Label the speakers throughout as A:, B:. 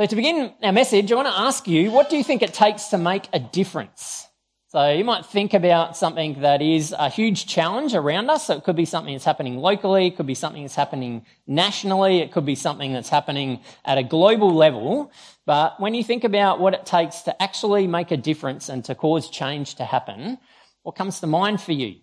A: So, to begin our message, I want to ask you what do you think it takes to make a difference? So, you might think about something that is a huge challenge around us. So, it could be something that's happening locally, it could be something that's happening nationally, it could be something that's happening at a global level. But when you think about what it takes to actually make a difference and to cause change to happen, what comes to mind for you?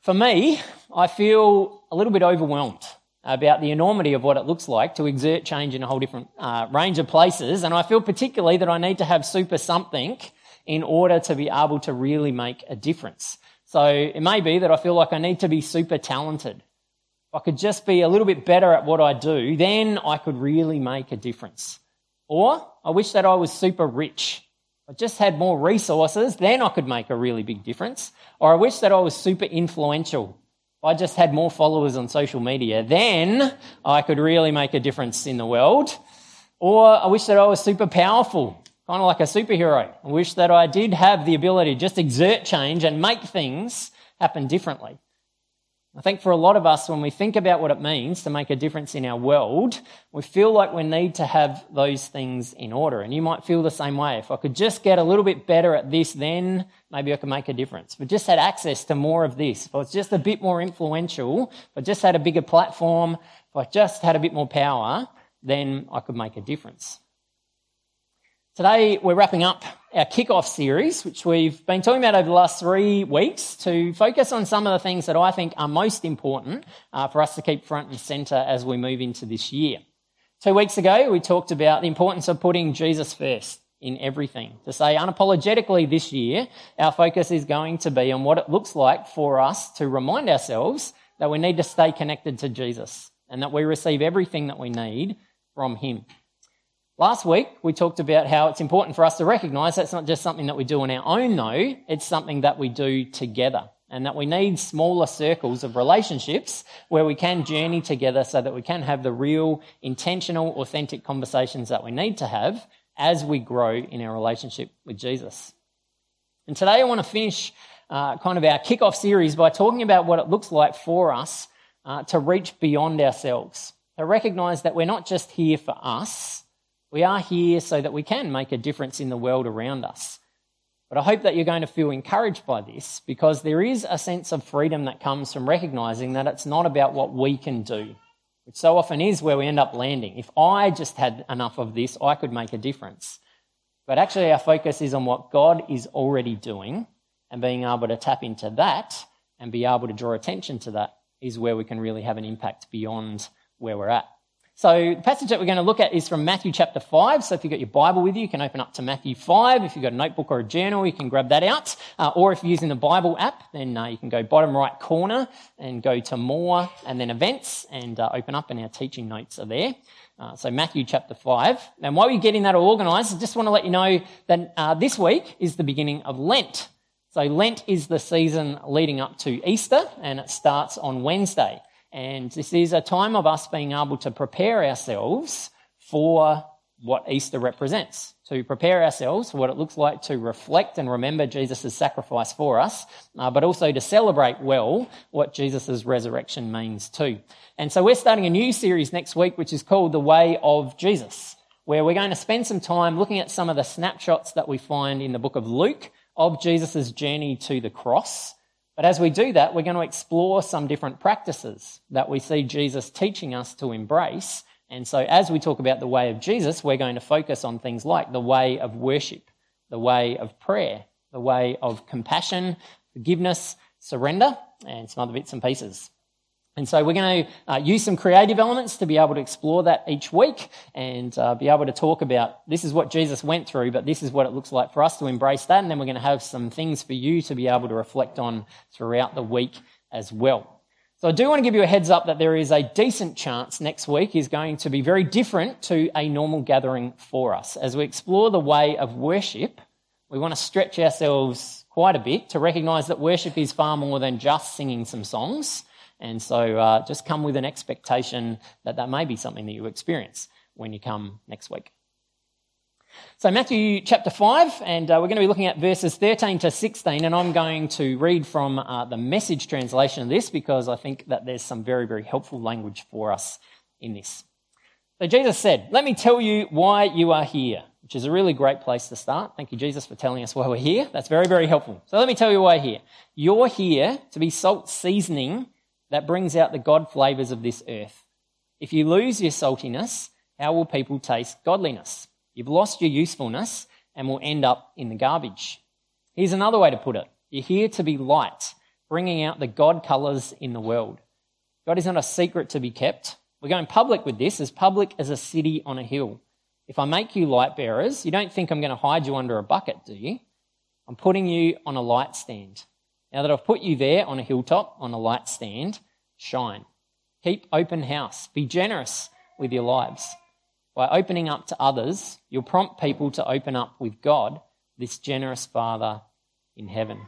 A: For me, I feel a little bit overwhelmed about the enormity of what it looks like to exert change in a whole different uh, range of places. And I feel particularly that I need to have super something in order to be able to really make a difference. So it may be that I feel like I need to be super talented. If I could just be a little bit better at what I do, then I could really make a difference. Or I wish that I was super rich. I just had more resources, then I could make a really big difference. Or I wish that I was super influential. I just had more followers on social media, then I could really make a difference in the world. Or I wish that I was super powerful, kind of like a superhero. I wish that I did have the ability to just exert change and make things happen differently. I think for a lot of us, when we think about what it means to make a difference in our world, we feel like we need to have those things in order. And you might feel the same way. If I could just get a little bit better at this, then maybe I could make a difference. If I just had access to more of this, if I was just a bit more influential, if I just had a bigger platform, if I just had a bit more power, then I could make a difference. Today, we're wrapping up our kickoff series, which we've been talking about over the last three weeks, to focus on some of the things that I think are most important uh, for us to keep front and centre as we move into this year. Two weeks ago, we talked about the importance of putting Jesus first in everything. To say unapologetically this year, our focus is going to be on what it looks like for us to remind ourselves that we need to stay connected to Jesus and that we receive everything that we need from Him. Last week, we talked about how it's important for us to recognize that's not just something that we do on our own, though, it's something that we do together. And that we need smaller circles of relationships where we can journey together so that we can have the real, intentional, authentic conversations that we need to have as we grow in our relationship with Jesus. And today I want to finish uh, kind of our kickoff series by talking about what it looks like for us uh, to reach beyond ourselves, to recognize that we're not just here for us we are here so that we can make a difference in the world around us. But I hope that you're going to feel encouraged by this because there is a sense of freedom that comes from recognizing that it's not about what we can do, which so often is where we end up landing. If I just had enough of this, I could make a difference. But actually, our focus is on what God is already doing and being able to tap into that and be able to draw attention to that is where we can really have an impact beyond where we're at. So the passage that we're going to look at is from Matthew chapter 5. So if you've got your Bible with you, you can open up to Matthew 5. If you've got a notebook or a journal, you can grab that out. Uh, or if you're using the Bible app, then uh, you can go bottom right corner and go to more and then events and uh, open up and our teaching notes are there. Uh, so Matthew chapter 5. And while you're getting that all organised, I just want to let you know that uh, this week is the beginning of Lent. So Lent is the season leading up to Easter and it starts on Wednesday. And this is a time of us being able to prepare ourselves for what Easter represents, to prepare ourselves for what it looks like to reflect and remember Jesus' sacrifice for us, uh, but also to celebrate well what Jesus' resurrection means too. And so we're starting a new series next week, which is called The Way of Jesus, where we're going to spend some time looking at some of the snapshots that we find in the book of Luke of Jesus' journey to the cross but as we do that, we're going to explore some different practices that we see Jesus teaching us to embrace. And so, as we talk about the way of Jesus, we're going to focus on things like the way of worship, the way of prayer, the way of compassion, forgiveness, surrender, and some other bits and pieces. And so we're going to uh, use some creative elements to be able to explore that each week and uh, be able to talk about this is what Jesus went through, but this is what it looks like for us to embrace that. And then we're going to have some things for you to be able to reflect on throughout the week as well. So I do want to give you a heads up that there is a decent chance next week is going to be very different to a normal gathering for us. As we explore the way of worship, we want to stretch ourselves quite a bit to recognize that worship is far more than just singing some songs. And so uh, just come with an expectation that that may be something that you experience when you come next week. So, Matthew chapter 5, and uh, we're going to be looking at verses 13 to 16, and I'm going to read from uh, the message translation of this because I think that there's some very, very helpful language for us in this. So Jesus said, Let me tell you why you are here, which is a really great place to start. Thank you, Jesus, for telling us why we're here. That's very, very helpful. So let me tell you why you're here. You're here to be salt seasoning that brings out the God flavors of this earth. If you lose your saltiness, how will people taste godliness? You've lost your usefulness and will end up in the garbage. Here's another way to put it. You're here to be light, bringing out the God colours in the world. God is not a secret to be kept. We're going public with this, as public as a city on a hill. If I make you light bearers, you don't think I'm going to hide you under a bucket, do you? I'm putting you on a light stand. Now that I've put you there on a hilltop, on a light stand, shine. Keep open house. Be generous with your lives. By opening up to others, you'll prompt people to open up with God, this generous Father in heaven.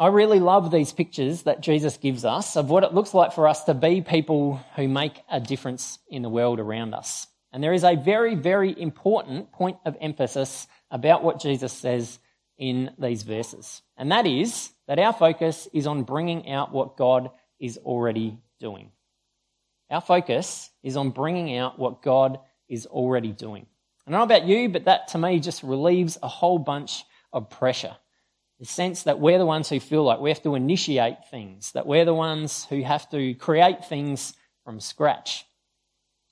A: I really love these pictures that Jesus gives us of what it looks like for us to be people who make a difference in the world around us. And there is a very, very important point of emphasis about what Jesus says in these verses. And that is that our focus is on bringing out what God is already doing. Our focus is on bringing out what God is already doing. I don't know about you, but that to me just relieves a whole bunch of pressure. The sense that we're the ones who feel like we have to initiate things, that we're the ones who have to create things from scratch.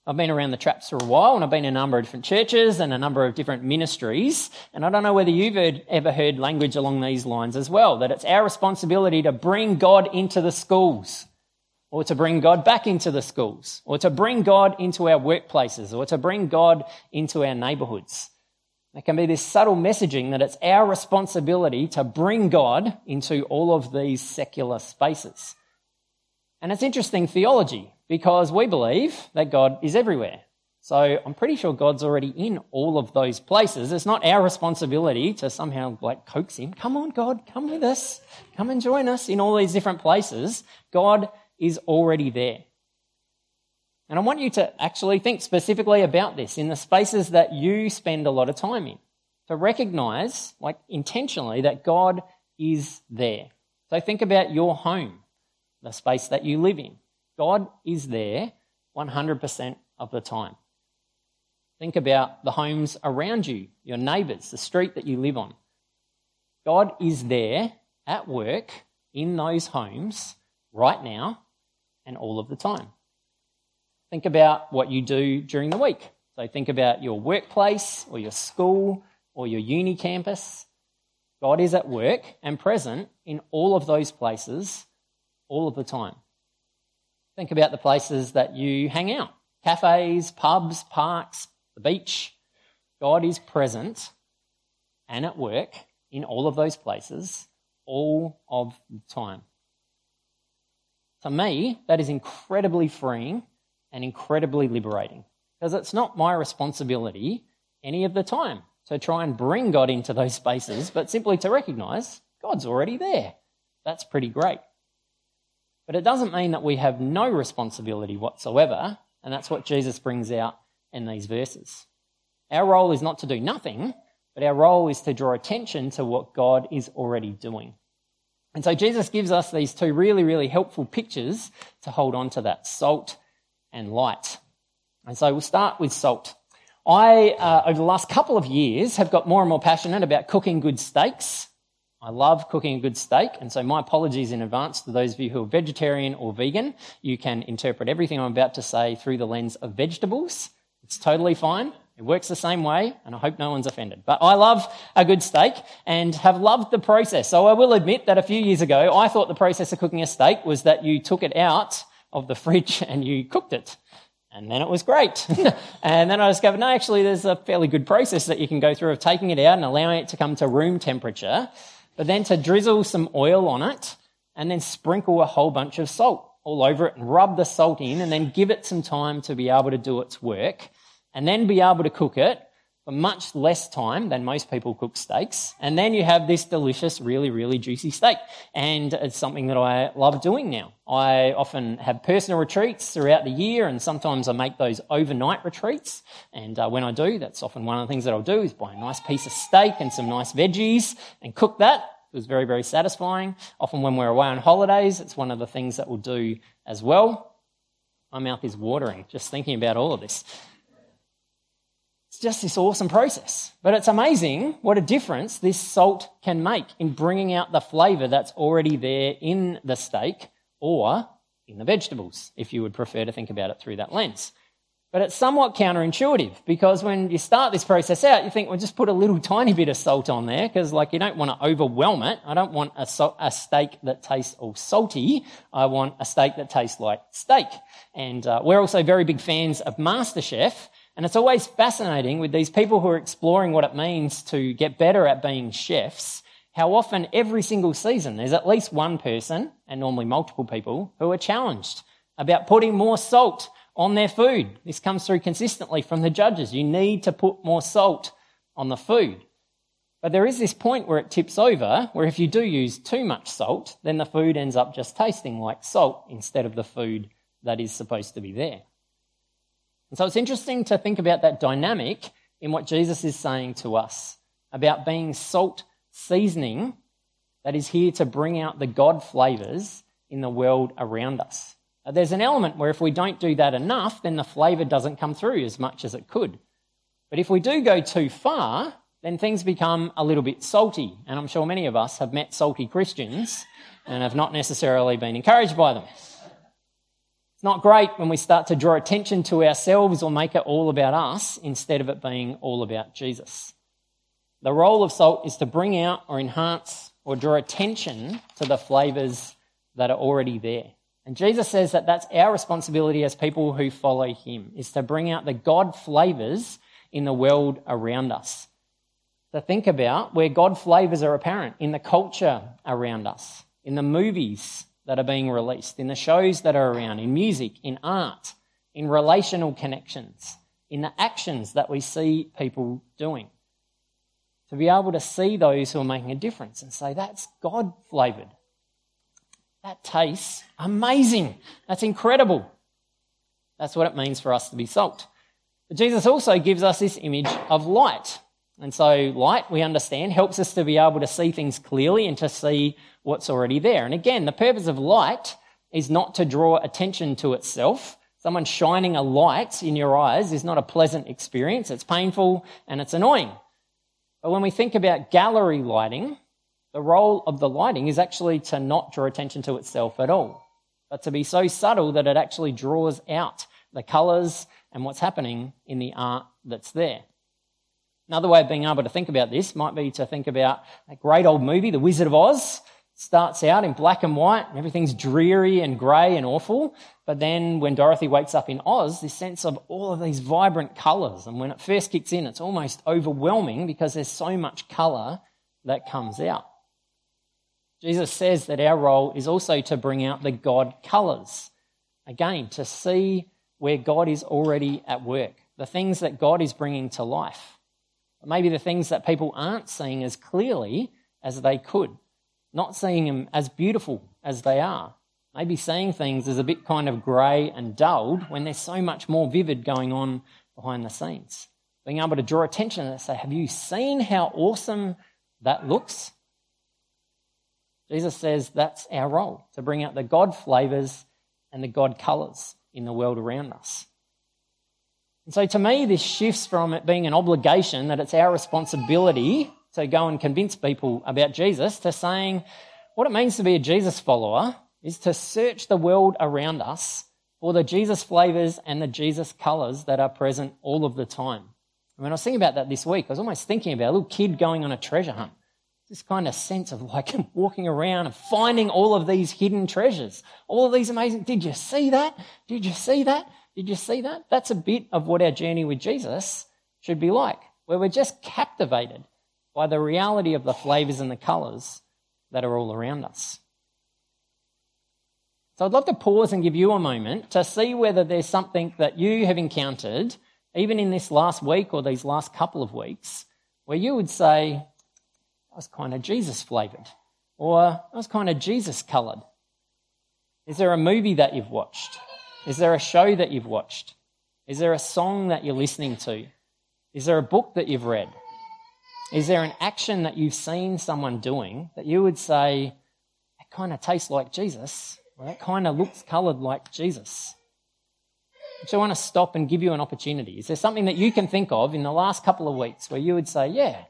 A: I've been around the traps for a while and I've been in a number of different churches and a number of different ministries. And I don't know whether you've heard, ever heard language along these lines as well, that it's our responsibility to bring God into the schools or to bring God back into the schools or to bring God into our workplaces or to bring God into our neighborhoods. There can be this subtle messaging that it's our responsibility to bring God into all of these secular spaces. And it's interesting theology because we believe that God is everywhere. So I'm pretty sure God's already in all of those places. It's not our responsibility to somehow like coax him. Come on, God, come with us. Come and join us in all these different places. God is already there. And I want you to actually think specifically about this in the spaces that you spend a lot of time in. To recognize, like intentionally, that God is there. So think about your home, the space that you live in. God is there 100% of the time. Think about the homes around you, your neighbours, the street that you live on. God is there at work in those homes right now and all of the time. Think about what you do during the week. So think about your workplace or your school or your uni campus. God is at work and present in all of those places all of the time. Think about the places that you hang out cafes, pubs, parks, the beach. God is present and at work in all of those places all of the time. To me, that is incredibly freeing and incredibly liberating because it's not my responsibility any of the time to try and bring God into those spaces, but simply to recognize God's already there. That's pretty great. But it doesn't mean that we have no responsibility whatsoever, and that's what Jesus brings out in these verses. Our role is not to do nothing, but our role is to draw attention to what God is already doing. And so Jesus gives us these two really, really helpful pictures to hold on to that salt and light. And so we'll start with salt. I, uh, over the last couple of years, have got more and more passionate about cooking good steaks. I love cooking a good steak, and so my apologies in advance to those of you who are vegetarian or vegan. You can interpret everything I'm about to say through the lens of vegetables. It's totally fine. It works the same way, and I hope no one's offended. But I love a good steak and have loved the process. So I will admit that a few years ago, I thought the process of cooking a steak was that you took it out of the fridge and you cooked it. And then it was great. and then I discovered, no, actually, there's a fairly good process that you can go through of taking it out and allowing it to come to room temperature but then to drizzle some oil on it and then sprinkle a whole bunch of salt all over it and rub the salt in and then give it some time to be able to do its work and then be able to cook it for much less time than most people cook steaks. And then you have this delicious, really, really juicy steak. And it's something that I love doing now. I often have personal retreats throughout the year, and sometimes I make those overnight retreats. And uh, when I do, that's often one of the things that I'll do is buy a nice piece of steak and some nice veggies and cook that. It was very, very satisfying. Often when we're away on holidays, it's one of the things that we'll do as well. My mouth is watering just thinking about all of this. Just this awesome process. But it's amazing what a difference this salt can make in bringing out the flavour that's already there in the steak or in the vegetables, if you would prefer to think about it through that lens. But it's somewhat counterintuitive because when you start this process out, you think, well, just put a little tiny bit of salt on there because, like, you don't want to overwhelm it. I don't want a, so- a steak that tastes all salty. I want a steak that tastes like steak. And uh, we're also very big fans of MasterChef. And it's always fascinating with these people who are exploring what it means to get better at being chefs, how often every single season there's at least one person, and normally multiple people, who are challenged about putting more salt on their food. This comes through consistently from the judges. You need to put more salt on the food. But there is this point where it tips over, where if you do use too much salt, then the food ends up just tasting like salt instead of the food that is supposed to be there. And so it's interesting to think about that dynamic in what Jesus is saying to us about being salt seasoning that is here to bring out the God flavours in the world around us. There's an element where if we don't do that enough, then the flavour doesn't come through as much as it could. But if we do go too far, then things become a little bit salty. And I'm sure many of us have met salty Christians and have not necessarily been encouraged by them. It's not great when we start to draw attention to ourselves or make it all about us instead of it being all about Jesus. The role of salt is to bring out or enhance or draw attention to the flavours that are already there. And Jesus says that that's our responsibility as people who follow him, is to bring out the God flavours in the world around us. To think about where God flavours are apparent in the culture around us, in the movies that are being released, in the shows that are around, in music, in art, in relational connections, in the actions that we see people doing. To be able to see those who are making a difference and say, that's God flavoured. That tastes amazing. That's incredible. That's what it means for us to be salt. But Jesus also gives us this image of light. And so, light, we understand, helps us to be able to see things clearly and to see what's already there. And again, the purpose of light is not to draw attention to itself. Someone shining a light in your eyes is not a pleasant experience. It's painful and it's annoying. But when we think about gallery lighting, the role of the lighting is actually to not draw attention to itself at all, but to be so subtle that it actually draws out the colours and what's happening in the art that's there. Another way of being able to think about this might be to think about a great old movie, The Wizard of Oz. Starts out in black and white, and everything's dreary and grey and awful. But then when Dorothy wakes up in Oz, this sense of all of these vibrant colours. And when it first kicks in, it's almost overwhelming because there's so much colour that comes out. Jesus says that our role is also to bring out the God colours. Again, to see where God is already at work, the things that God is bringing to life maybe the things that people aren't seeing as clearly as they could, not seeing them as beautiful as they are. Maybe seeing things as a bit kind of grey and dulled when there's so much more vivid going on behind the scenes. Being able to draw attention and say, Have you seen how awesome that looks? Jesus says that's our role to bring out the God flavours and the God colours in the world around us. And so to me, this shifts from it being an obligation that it's our responsibility to go and convince people about Jesus to saying what it means to be a Jesus follower is to search the world around us for the Jesus flavors and the Jesus colors that are present all of the time. And when I was thinking about that this week, I was almost thinking about a little kid going on a treasure hunt. This kind of sense of like walking around and finding all of these hidden treasures, all of these amazing. Did you see that? Did you see that? Did you see that? That's a bit of what our journey with Jesus should be like, where we're just captivated by the reality of the flavors and the colors that are all around us. So I'd love to pause and give you a moment to see whether there's something that you have encountered, even in this last week or these last couple of weeks, where you would say, I was kind of Jesus flavored, or I was kind of Jesus colored. Is there a movie that you've watched? Is there a show that you've watched? Is there a song that you're listening to? Is there a book that you've read? Is there an action that you've seen someone doing that you would say, it kind of tastes like Jesus, or that kind of looks coloured like Jesus? So I want to stop and give you an opportunity. Is there something that you can think of in the last couple of weeks where you would say, yeah,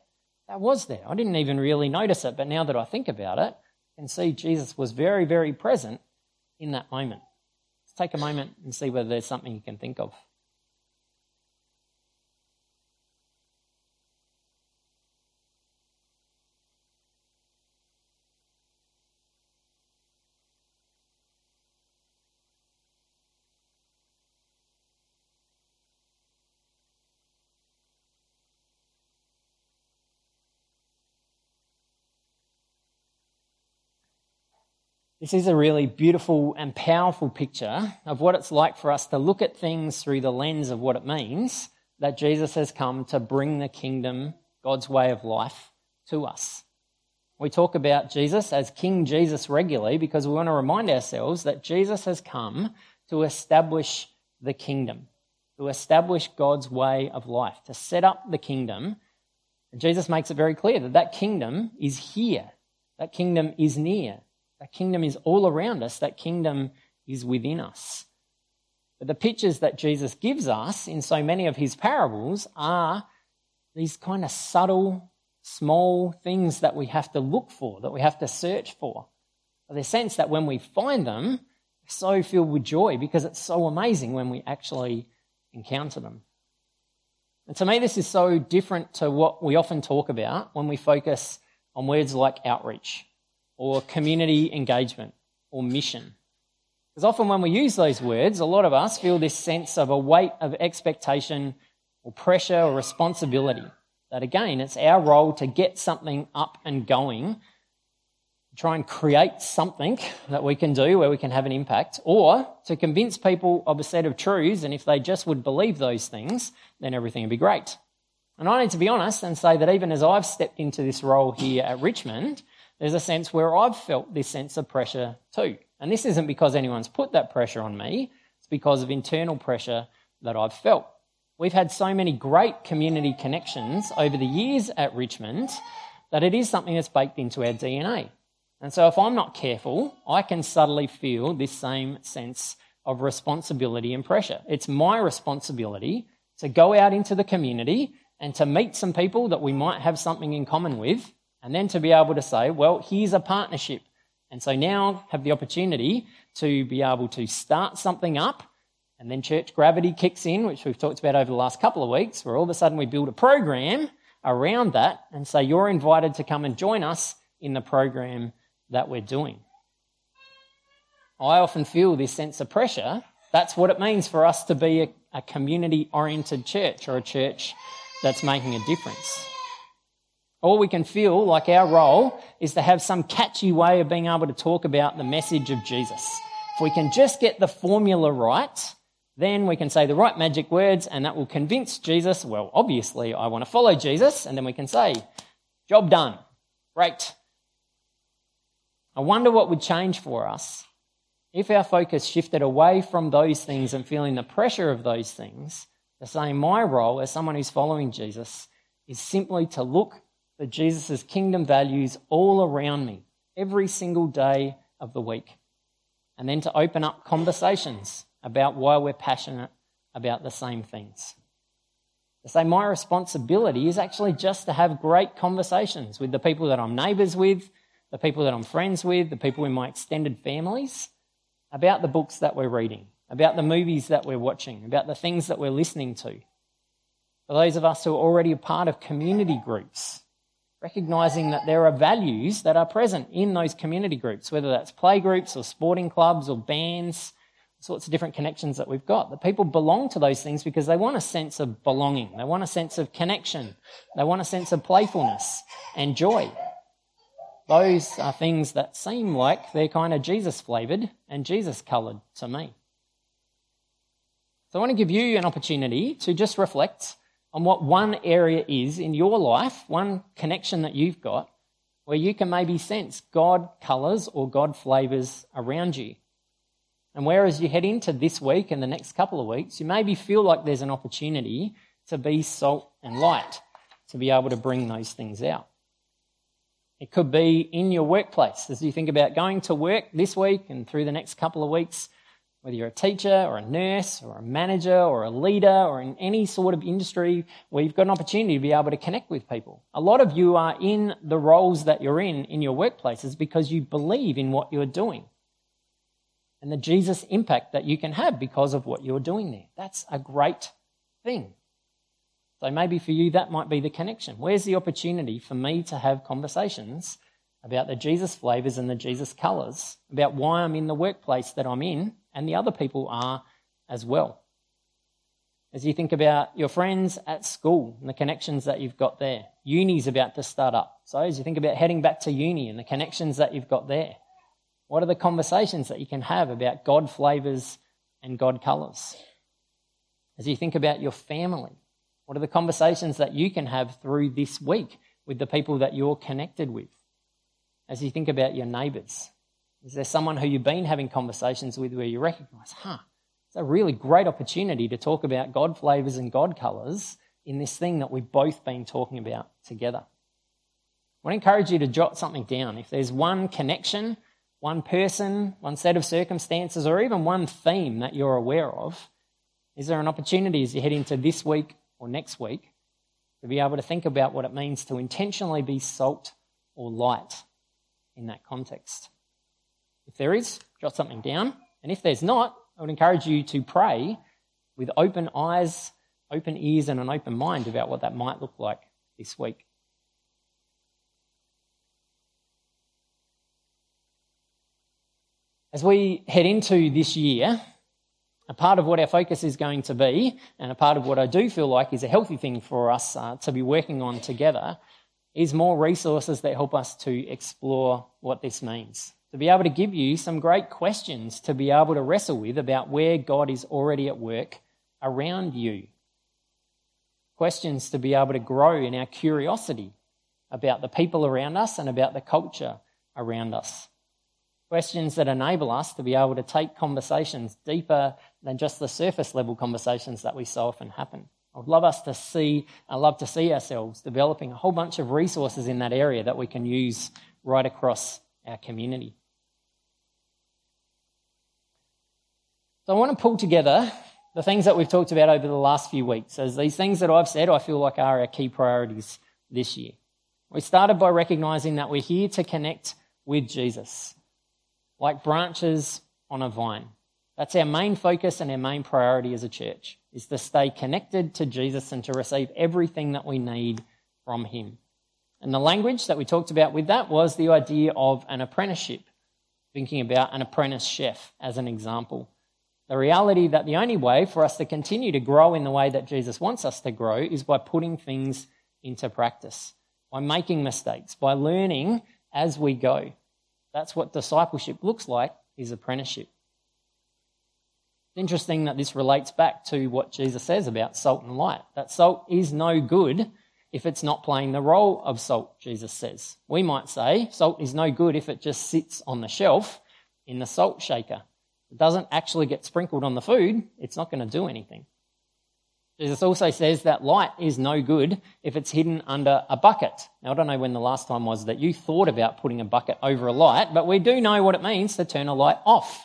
A: that was there. I didn't even really notice it, but now that I think about it, I can see Jesus was very, very present in that moment. Take a moment and see whether there's something you can think of. This is a really beautiful and powerful picture of what it's like for us to look at things through the lens of what it means that Jesus has come to bring the kingdom, God's way of life, to us. We talk about Jesus as King Jesus regularly because we want to remind ourselves that Jesus has come to establish the kingdom, to establish God's way of life, to set up the kingdom. And Jesus makes it very clear that that kingdom is here, that kingdom is near. That kingdom is all around us, that kingdom is within us. But the pictures that Jesus gives us in so many of his parables are these kind of subtle, small things that we have to look for, that we have to search for. The sense that when we find them, we're so filled with joy because it's so amazing when we actually encounter them. And to me, this is so different to what we often talk about when we focus on words like outreach or community engagement or mission. Because often when we use those words, a lot of us feel this sense of a weight of expectation or pressure or responsibility. That again, it's our role to get something up and going, try and create something that we can do where we can have an impact, or to convince people of a set of truths, and if they just would believe those things, then everything would be great. And I need to be honest and say that even as I've stepped into this role here at Richmond, there's a sense where I've felt this sense of pressure too. And this isn't because anyone's put that pressure on me, it's because of internal pressure that I've felt. We've had so many great community connections over the years at Richmond that it is something that's baked into our DNA. And so if I'm not careful, I can subtly feel this same sense of responsibility and pressure. It's my responsibility to go out into the community and to meet some people that we might have something in common with and then to be able to say, well, here's a partnership. And so now have the opportunity to be able to start something up. And then church gravity kicks in, which we've talked about over the last couple of weeks, where all of a sudden we build a program around that and say, you're invited to come and join us in the program that we're doing. I often feel this sense of pressure. That's what it means for us to be a, a community oriented church or a church that's making a difference. All we can feel like our role is to have some catchy way of being able to talk about the message of Jesus. If we can just get the formula right, then we can say the right magic words and that will convince Jesus, well, obviously I want to follow Jesus. And then we can say, job done. Great. I wonder what would change for us if our focus shifted away from those things and feeling the pressure of those things to say my role as someone who's following Jesus is simply to look for Jesus' kingdom values all around me every single day of the week. And then to open up conversations about why we're passionate about the same things. To say my responsibility is actually just to have great conversations with the people that I'm neighbours with, the people that I'm friends with, the people in my extended families, about the books that we're reading, about the movies that we're watching, about the things that we're listening to. For those of us who are already a part of community groups, recognizing that there are values that are present in those community groups, whether that's play groups or sporting clubs or bands, sorts of different connections that we've got. That people belong to those things because they want a sense of belonging, they want a sense of connection, they want a sense of playfulness and joy. Those are things that seem like they're kind of Jesus flavored and Jesus colored to me. So I want to give you an opportunity to just reflect on what one area is in your life, one connection that you've got, where you can maybe sense God colours or God flavours around you. And whereas you head into this week and the next couple of weeks, you maybe feel like there's an opportunity to be salt and light, to be able to bring those things out. It could be in your workplace as you think about going to work this week and through the next couple of weeks. Whether you're a teacher or a nurse or a manager or a leader or in any sort of industry where you've got an opportunity to be able to connect with people. A lot of you are in the roles that you're in in your workplaces because you believe in what you're doing and the Jesus impact that you can have because of what you're doing there. That's a great thing. So maybe for you, that might be the connection. Where's the opportunity for me to have conversations about the Jesus flavors and the Jesus colors, about why I'm in the workplace that I'm in, and the other people are as well? As you think about your friends at school and the connections that you've got there, uni's about to start up. So as you think about heading back to uni and the connections that you've got there, what are the conversations that you can have about God flavors and God colors? As you think about your family, what are the conversations that you can have through this week with the people that you're connected with? As you think about your neighbours, is there someone who you've been having conversations with where you recognise, huh, it's a really great opportunity to talk about God flavours and God colours in this thing that we've both been talking about together? I want to encourage you to jot something down. If there's one connection, one person, one set of circumstances, or even one theme that you're aware of, is there an opportunity as you head into this week or next week to be able to think about what it means to intentionally be salt or light in that context. If there is, jot something down. And if there's not, I would encourage you to pray with open eyes, open ears, and an open mind about what that might look like this week. As we head into this year, a part of what our focus is going to be, and a part of what I do feel like is a healthy thing for us uh, to be working on together, is more resources that help us to explore what this means. To be able to give you some great questions to be able to wrestle with about where God is already at work around you. Questions to be able to grow in our curiosity about the people around us and about the culture around us. Questions that enable us to be able to take conversations deeper than just the surface level conversations that we so often happen. I'd love us to see, I love to see ourselves developing a whole bunch of resources in that area that we can use right across our community. So I want to pull together the things that we've talked about over the last few weeks as these things that I've said I feel like are our key priorities this year. We started by recognizing that we're here to connect with Jesus like branches on a vine. That's our main focus and our main priority as a church is to stay connected to Jesus and to receive everything that we need from him. And the language that we talked about with that was the idea of an apprenticeship, thinking about an apprentice chef as an example. The reality that the only way for us to continue to grow in the way that Jesus wants us to grow is by putting things into practice, by making mistakes, by learning as we go. That's what discipleship looks like, is apprenticeship. It's interesting that this relates back to what Jesus says about salt and light. That salt is no good if it's not playing the role of salt, Jesus says. We might say salt is no good if it just sits on the shelf in the salt shaker. It doesn't actually get sprinkled on the food, it's not going to do anything. Jesus also says that light is no good if it's hidden under a bucket. Now, I don't know when the last time was that you thought about putting a bucket over a light, but we do know what it means to turn a light off.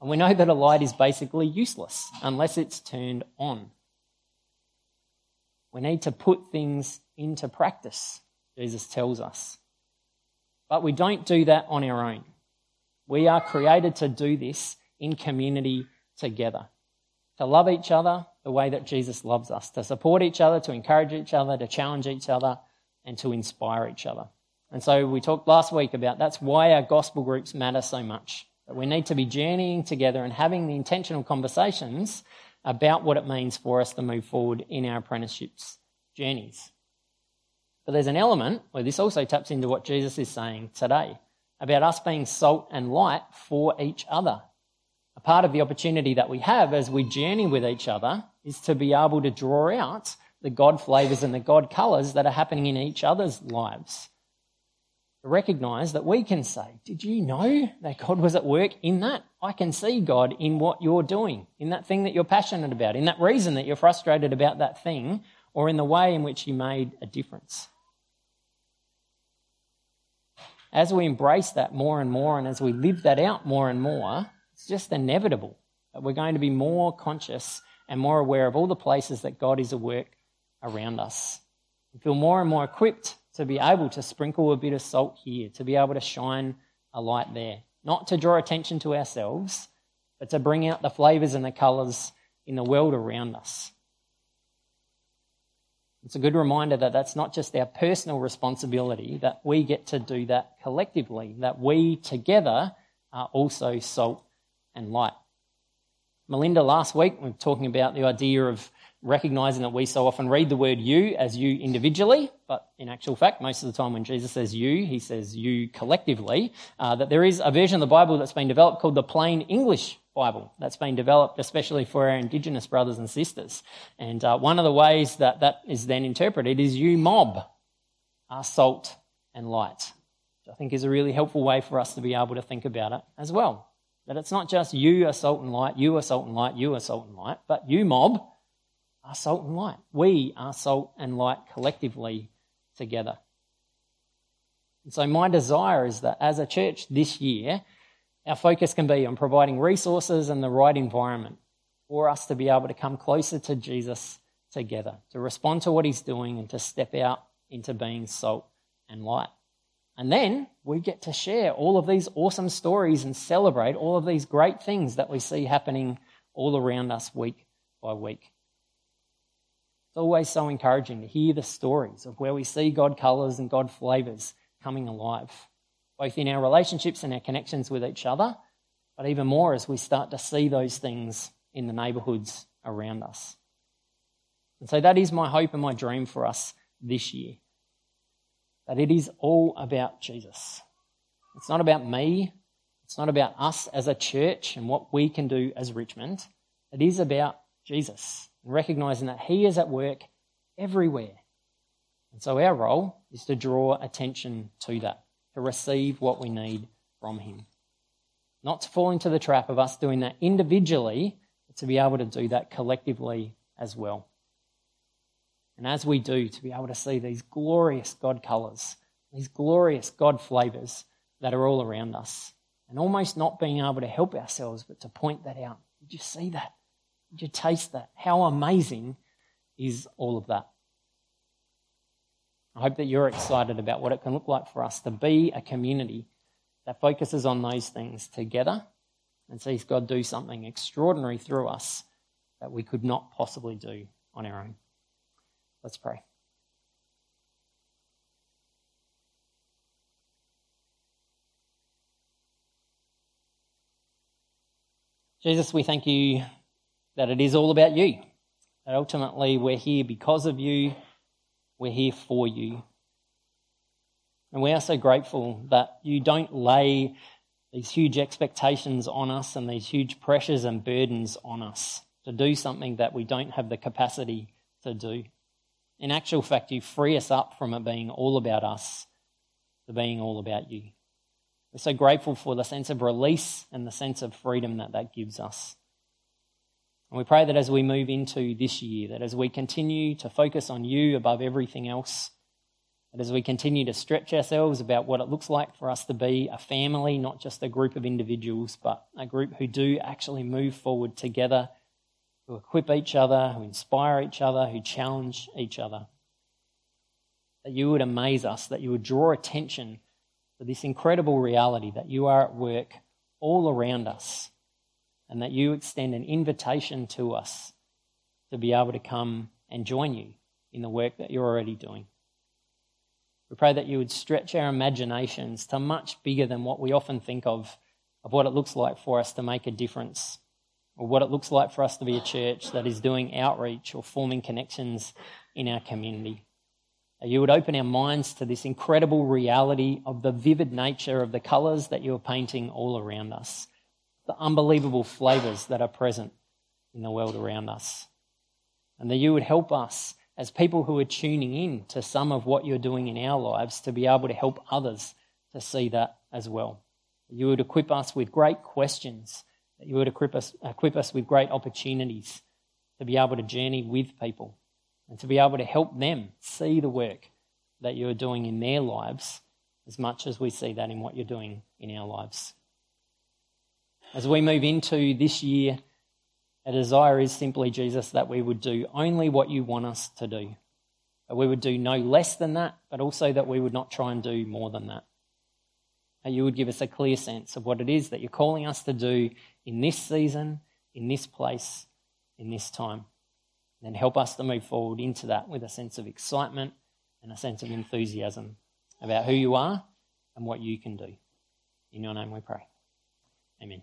A: And we know that a light is basically useless unless it's turned on. We need to put things into practice, Jesus tells us. But we don't do that on our own. We are created to do this in community together, to love each other the way that Jesus loves us to support each other, to encourage each other, to challenge each other, and to inspire each other. And so we talked last week about that's why our gospel groups matter so much. That we need to be journeying together and having the intentional conversations about what it means for us to move forward in our apprenticeships journeys. But there's an element where this also taps into what Jesus is saying today about us being salt and light for each other a part of the opportunity that we have as we journey with each other is to be able to draw out the God flavors and the God colors that are happening in each other's lives. To recognize that we can say, Did you know that God was at work in that? I can see God in what you're doing, in that thing that you're passionate about, in that reason that you're frustrated about that thing, or in the way in which you made a difference. As we embrace that more and more, and as we live that out more and more, it's just inevitable that we're going to be more conscious and more aware of all the places that God is at work around us. We feel more and more equipped to be able to sprinkle a bit of salt here, to be able to shine a light there. Not to draw attention to ourselves, but to bring out the flavours and the colours in the world around us. It's a good reminder that that's not just our personal responsibility, that we get to do that collectively, that we together are also salt and light. Melinda, last week, we were talking about the idea of recognizing that we so often read the word you as you individually, but in actual fact, most of the time when Jesus says you, he says you collectively. Uh, that there is a version of the Bible that's been developed called the Plain English Bible that's been developed especially for our Indigenous brothers and sisters. And uh, one of the ways that that is then interpreted is you mob are salt and light, which I think is a really helpful way for us to be able to think about it as well. That it's not just you are salt and light, you are salt and light, you are salt and light, but you mob are salt and light. We are salt and light collectively together. And so my desire is that as a church this year, our focus can be on providing resources and the right environment for us to be able to come closer to Jesus together, to respond to what he's doing and to step out into being salt and light. And then we get to share all of these awesome stories and celebrate all of these great things that we see happening all around us week by week. It's always so encouraging to hear the stories of where we see God colours and God flavours coming alive both in our relationships and our connections with each other, but even more as we start to see those things in the neighbourhoods around us. And so that is my hope and my dream for us this year. That it is all about Jesus. It's not about me. It's not about us as a church and what we can do as Richmond. It is about Jesus and recognizing that He is at work everywhere. And so our role is to draw attention to that to receive what we need from Him. Not to fall into the trap of us doing that individually, but to be able to do that collectively as well. And as we do, to be able to see these glorious God colours, these glorious God flavours that are all around us, and almost not being able to help ourselves, but to point that out. Did you see that? Did you taste that? How amazing is all of that? I hope that you're excited about what it can look like for us to be a community that focuses on those things together and sees God do something extraordinary through us that we could not possibly do on our own. Let's pray. Jesus, we thank you that it is all about you. That ultimately we're here because of you we're here for you. And we are so grateful that you don't lay these huge expectations on us and these huge pressures and burdens on us to do something that we don't have the capacity to do. In actual fact, you free us up from it being all about us to being all about you. We're so grateful for the sense of release and the sense of freedom that that gives us. And we pray that as we move into this year, that as we continue to focus on you above everything else, that as we continue to stretch ourselves about what it looks like for us to be a family, not just a group of individuals, but a group who do actually move forward together, who equip each other, who inspire each other, who challenge each other. That you would amaze us, that you would draw attention to this incredible reality that you are at work all around us and that you extend an invitation to us to be able to come and join you in the work that you're already doing. We pray that you would stretch our imaginations to much bigger than what we often think of, of what it looks like for us to make a difference, or what it looks like for us to be a church that is doing outreach or forming connections in our community. You would open our minds to this incredible reality of the vivid nature of the colours that you are painting all around us the unbelievable flavors that are present in the world around us. And that you would help us as people who are tuning in to some of what you're doing in our lives to be able to help others to see that as well. You would equip us with great questions, that you would equip us, equip us with great opportunities to be able to journey with people and to be able to help them see the work that you're doing in their lives as much as we see that in what you're doing in our lives. As we move into this year Our desire is simply, Jesus, that we would do only what you want us to do. That we would do no less than that, but also that we would not try and do more than that. You would give us a clear sense of what it is that you're calling us to do in this season, in this place, in this time. And help us to move forward into that with a sense of excitement and a sense of enthusiasm about who you are and what you can do. In your name we pray. Amen.